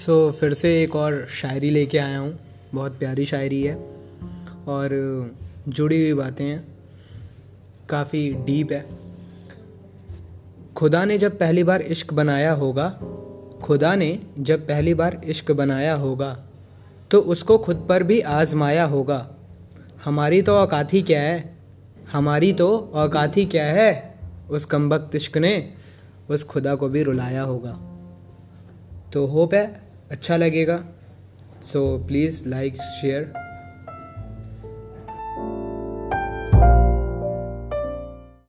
सो so, फिर से एक और शायरी लेके आया हूँ। बहुत प्यारी शायरी है। और जुड़ी हुई बातें हैं। काफ़ी डीप है। खुदा ने जब पहली बार इश्क बनाया होगा खुदा ने जब पहली बार इश्क बनाया होगा तो उसको खुद पर भी आजमाया होगा। हमारी तो औकात ही क्या है? हमारी तो औकात ही क्या है? उस कमबख्त इश्क ने उस खुदा को भी रुलाया होगा। तो होप है अच्छा लगेगा। So please like share